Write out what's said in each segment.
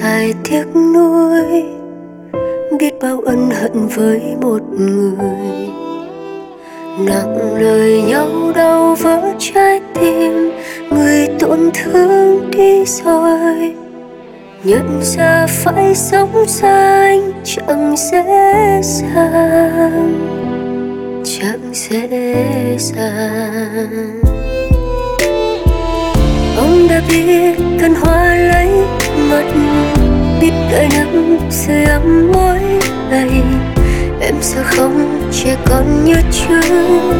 dài tiếc nuối, biết bao ân hận với một người. Nặng lời nhau đau vỡ trái tim, người tổn thương đi rồi. Nhận ra phải sống xa anh chẳng dễ dàng, chẳng dễ dàng. Ông đã biết cần hoa lấy mất biết đợi nắng sưởi ấm mỗi ngày. Em sẽ không trẻ con như trước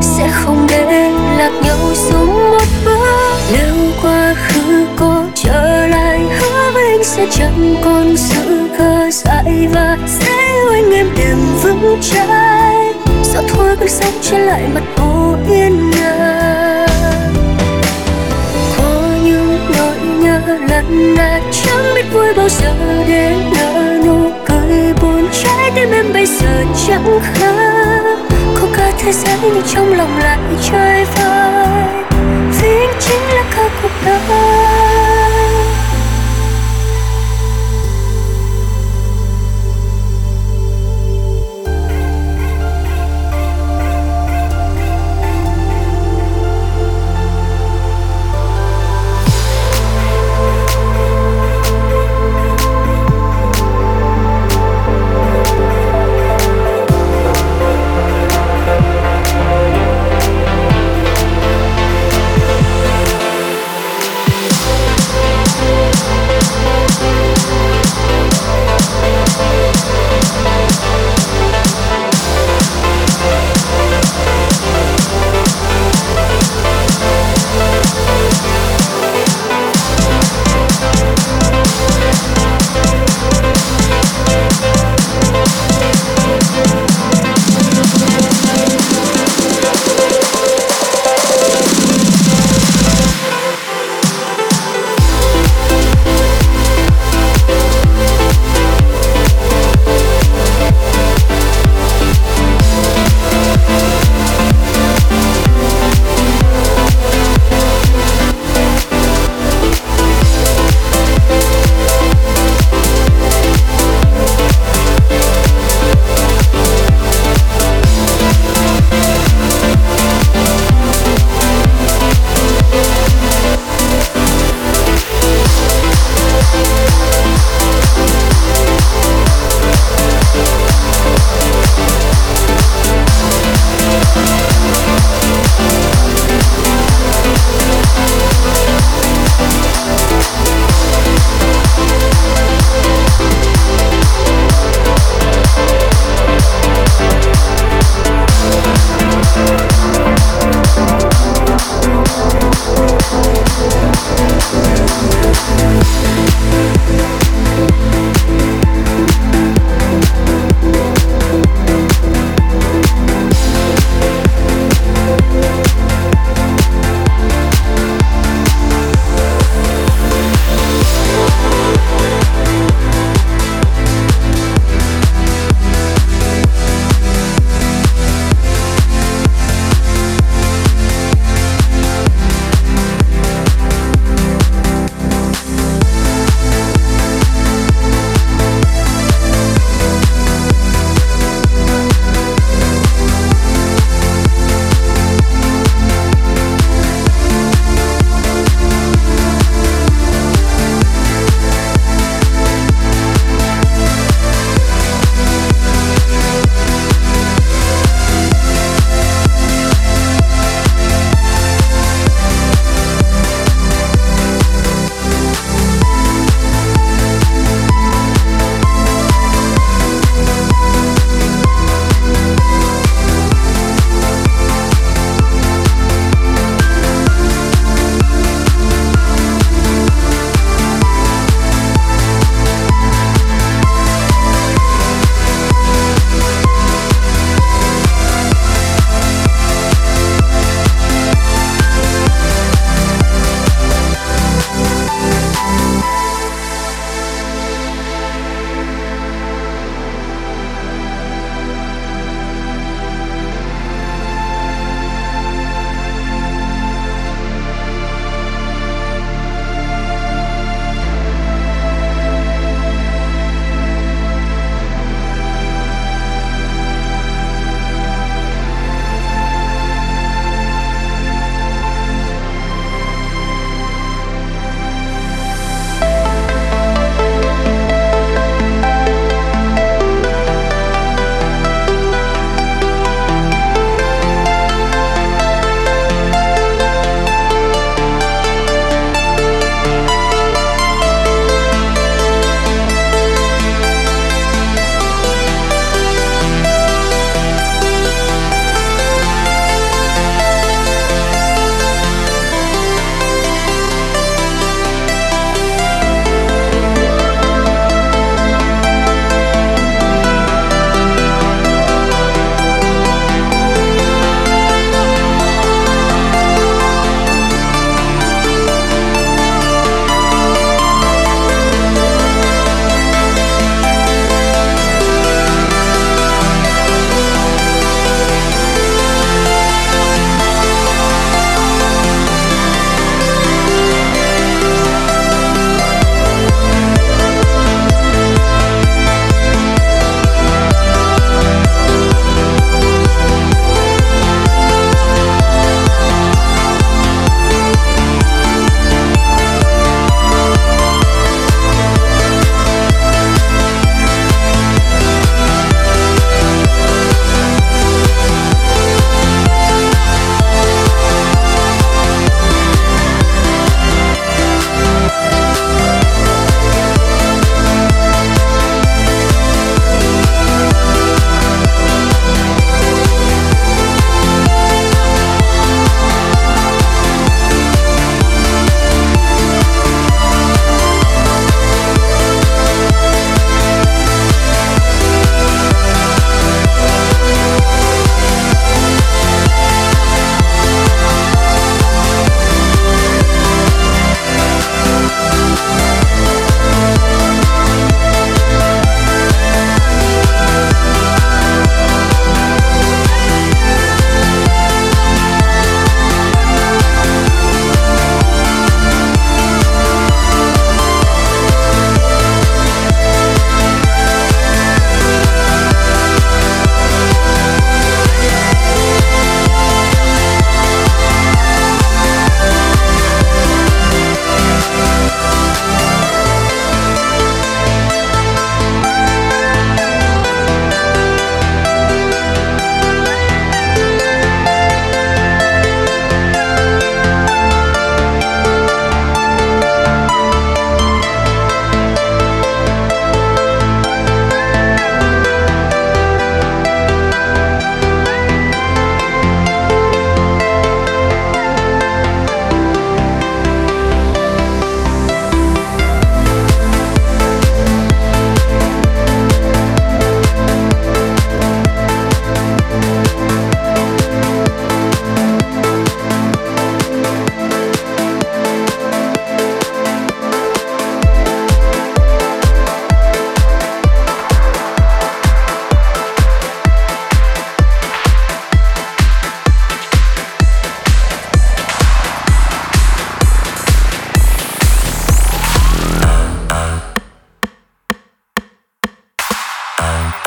sẽ không để lạc nhau xuống một bước. Nếu quá khứ có trở lại, hứa với anh sẽ chẳng còn sự khờ dại và sẽ yêu anh em đêm vững trái sao thôi bước sóng trở lại, mặt hồ yên lần là chẳng biết vui bao giờ để nở nụ cười buồn trái tim em bây giờ chẳng khác. Có cả thế giới nhưng trong lòng lại chơi vơi vì anh chính là cả cuộc đời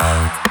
Sound.